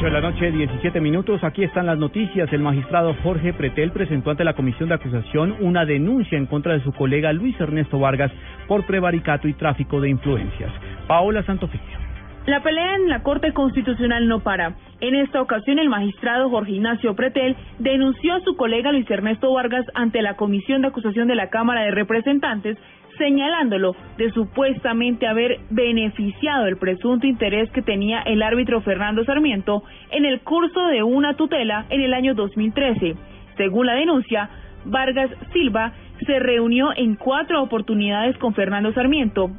8 de la noche, 17 minutos. Aquí están las noticias. El magistrado Jorge Pretel presentó ante la Comisión de Acusación una denuncia en contra de su colega Luis Ernesto Vargas por prevaricato y tráfico de influencias. Paola Santofimio. La pelea en la Corte Constitucional no para. En esta ocasión, el magistrado Jorge Ignacio Pretel denunció a su colega Luis Ernesto Vargas ante la Comisión de Acusación de la Cámara de Representantes, señalándolo de supuestamente haber beneficiado el presunto interés que tenía el árbitro Fernando Sarmiento en el curso de una tutela en el año 2013. Según la denuncia, Vargas Silva se reunió en cuatro oportunidades con Fernando Sarmiento.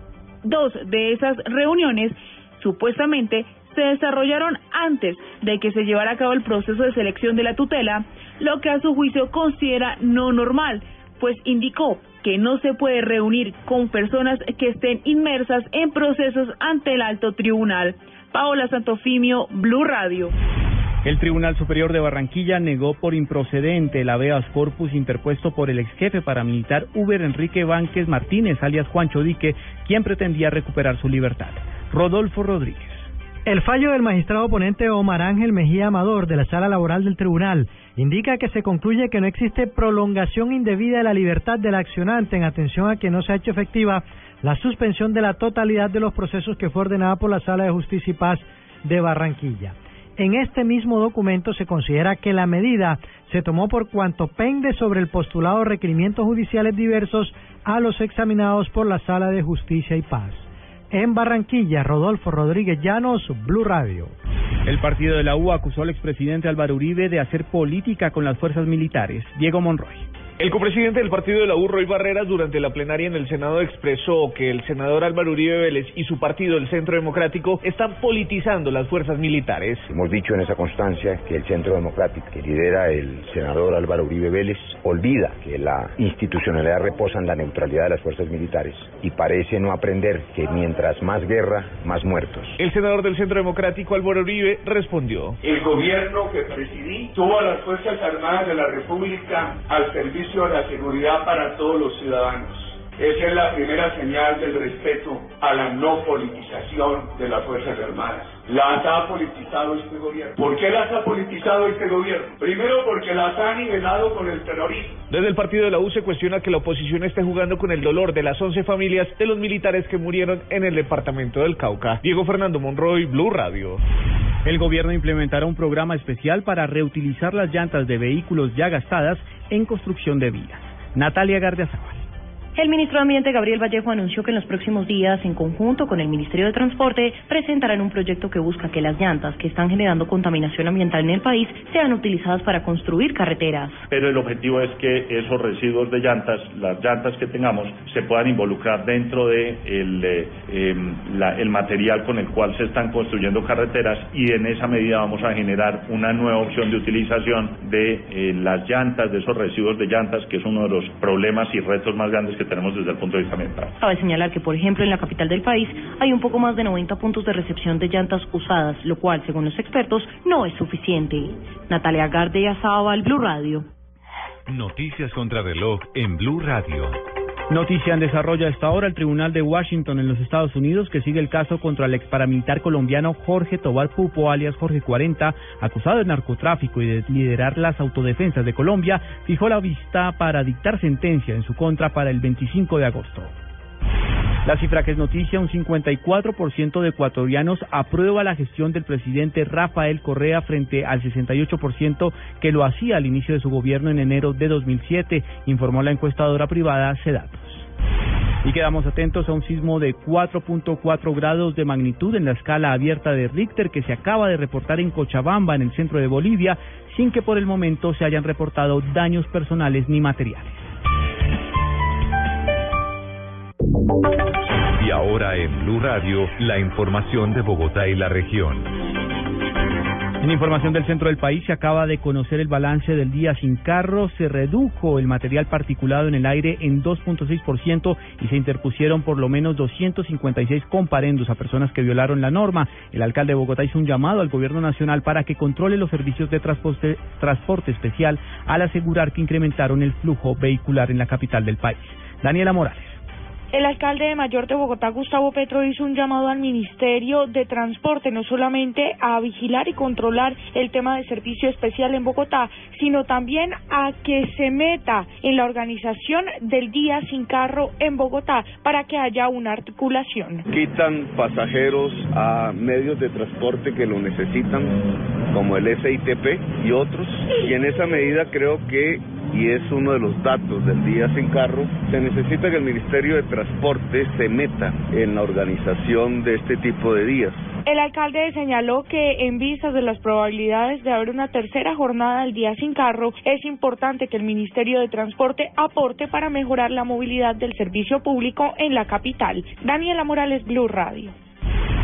Dos de esas reuniones supuestamente se desarrollaron antes de que se llevara a cabo el proceso de selección de la tutela, lo que a su juicio considera no normal, pues indicó que no se puede reunir con personas que estén inmersas en procesos ante el alto tribunal. Paola Santofimio, Blue Radio. El Tribunal Superior de Barranquilla negó por improcedente el habeas corpus interpuesto por el ex jefe paramilitar Uber Enrique Vánquez Martínez, alias Juancho Dique, quien pretendía recuperar su libertad. Rodolfo Rodríguez. El fallo del magistrado ponente Omar Ángel Mejía Amador de la Sala Laboral del Tribunal indica que se concluye que no existe prolongación indebida de la libertad del accionante en atención a que no se ha hecho efectiva la suspensión de la totalidad de los procesos que fue ordenada por la Sala de Justicia y Paz de Barranquilla. En este mismo documento se considera que la medida se tomó por cuanto pende sobre el postulado requerimientos judiciales diversos a los examinados por la Sala de Justicia y Paz. En Barranquilla, Rodolfo Rodríguez Llanos, Blue Radio. El partido de la U acusó al expresidente Álvaro Uribe de hacer política con las fuerzas militares. Diego Monroy. El copresidente del partido de la U, Roy Barreras, durante la plenaria en el Senado expresó que el senador Álvaro Uribe Vélez y su partido, el Centro Democrático, están politizando las fuerzas militares. Hemos dicho en esa constancia que el Centro Democrático, que lidera el senador Álvaro Uribe Vélez, olvida que la institucionalidad reposa en la neutralidad de las fuerzas militares y parece no aprender que mientras más guerra, más muertos. El senador del Centro Democrático, Álvaro Uribe, respondió. El gobierno que presidí tuvo a las Fuerzas Armadas de la República al servicio a la seguridad para todos los ciudadanos. Esa es la primera señal del respeto a la no politización de las Fuerzas Armadas. Las ha politizado este gobierno. ¿Por qué las ha politizado este gobierno? Primero porque las ha nivelado con el terrorismo. Desde el partido de la U se cuestiona que la oposición esté jugando con el dolor de las 11 familias de los militares que murieron en el departamento del Cauca. Diego Fernando Monroy, Blue Radio. El gobierno implementará un programa especial para reutilizar las llantas de vehículos ya gastadas en construcción de vías. Natalia Gardiazabal. El ministro de Ambiente, Gabriel Vallejo, anunció que en los próximos días, en conjunto con el Ministerio de Transporte, presentarán un proyecto que busca que las llantas que están generando contaminación ambiental en el país sean utilizadas para construir carreteras. Pero el objetivo es que esos residuos de llantas, las llantas que tengamos, se puedan involucrar dentro de el, eh, em, el material con el cual se están construyendo carreteras y en esa medida vamos a generar una nueva opción de utilización de eh, las llantas, de esos residuos de llantas, que es uno de los problemas y retos más grandes que tenemos desde el punto de vista ambiental. Cabe señalar que, por ejemplo, en la capital del país hay un poco más de 90 puntos de recepción de llantas usadas, lo cual, según los expertos, no es suficiente. Natalia Garde al Blue Radio. Noticias contra reloj en Blue Radio. Noticia en desarrollo a esta hora. El Tribunal de Washington en los Estados Unidos, que sigue el caso contra el ex paramilitar colombiano Jorge Tobar Pupo, alias Jorge 40, acusado de narcotráfico y de liderar las autodefensas de Colombia, fijó la vista para dictar sentencia en su contra para el 25 de agosto. La cifra que es noticia, un 54% de ecuatorianos aprueba la gestión del presidente Rafael Correa frente al 68% que lo hacía al inicio de su gobierno en enero de 2007, informó la encuestadora privada Cedatos. Y quedamos atentos a un sismo de 4.4 grados de magnitud en la escala abierta de Richter que se acaba de reportar en Cochabamba, en el centro de Bolivia, sin que por el momento se hayan reportado daños personales ni materiales. Y ahora en Blue Radio, la información de Bogotá y la región. En información del centro del país se acaba de conocer el balance del día sin carro. Se redujo el material particulado en el aire en 2.6% y se interpusieron por lo menos 256 comparendos a personas que violaron la norma. El alcalde de Bogotá hizo un llamado al gobierno nacional para que controle los servicios de transporte, transporte especial al asegurar que incrementaron el flujo vehicular en la capital del país. Daniela Morales. El alcalde de Mayor de Bogotá, Gustavo Petro, hizo un llamado al Ministerio de Transporte, no solamente a vigilar y controlar el tema de servicio especial en Bogotá, sino también a que se meta en la organización del día sin carro en Bogotá para que haya una articulación. Quitan pasajeros a medios de transporte que lo necesitan, como el SITP y otros, y en esa medida creo que y es uno de los datos del día sin carro, se necesita que el Ministerio de Transporte se meta en la organización de este tipo de días. El alcalde señaló que en vistas de las probabilidades de haber una tercera jornada del día sin carro, es importante que el Ministerio de Transporte aporte para mejorar la movilidad del servicio público en la capital. Daniela Morales, Blue Radio.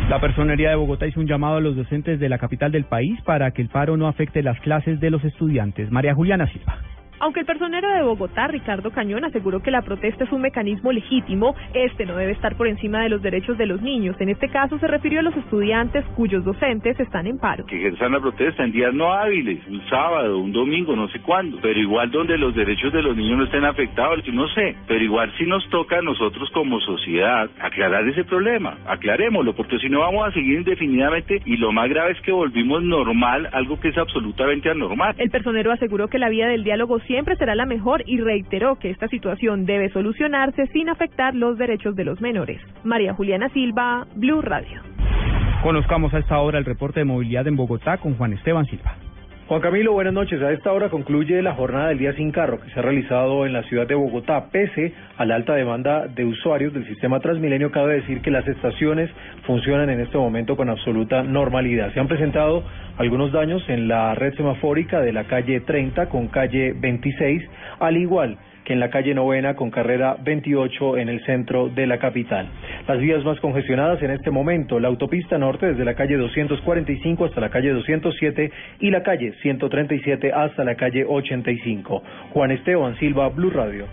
La Personería de Bogotá hizo un llamado a los docentes de la capital del país para que el paro no afecte las clases de los estudiantes. María Juliana Silva. Aunque el personero de Bogotá, Ricardo Cañón, aseguró que la protesta es un mecanismo legítimo, este no debe estar por encima de los derechos de los niños. En este caso se refirió a los estudiantes cuyos docentes están en paro. Que ejerzan la protesta en días no hábiles, un sábado, un domingo, no sé cuándo, pero igual donde los derechos de los niños no estén afectados, yo no sé, pero igual sí nos toca a nosotros como sociedad aclarar ese problema, aclarémoslo, porque si no vamos a seguir indefinidamente y lo más grave es que volvimos normal algo que es absolutamente anormal. El personero aseguró que la vía del diálogo siempre será la mejor y reiteró que esta situación debe solucionarse sin afectar los derechos de los menores. María Juliana Silva, Blue Radio. Conozcamos a esta hora el reporte de movilidad en Bogotá con Juan Esteban Silva. Juan Camilo, buenas noches. A esta hora concluye la jornada del día sin carro que se ha realizado en la ciudad de Bogotá. Pese a la alta demanda de usuarios del sistema Transmilenio, cabe decir que las estaciones funcionan en este momento con absoluta normalidad. Se han presentado algunos daños en la red semafórica de la calle 30 con calle 26, al igual que en la calle Novena con carrera 28 en el centro de la capital. Las vías más congestionadas en este momento, la autopista norte desde la calle 245 hasta la calle 207 y la calle 137 hasta la calle 85. Juan Esteban Silva, Blue Radio.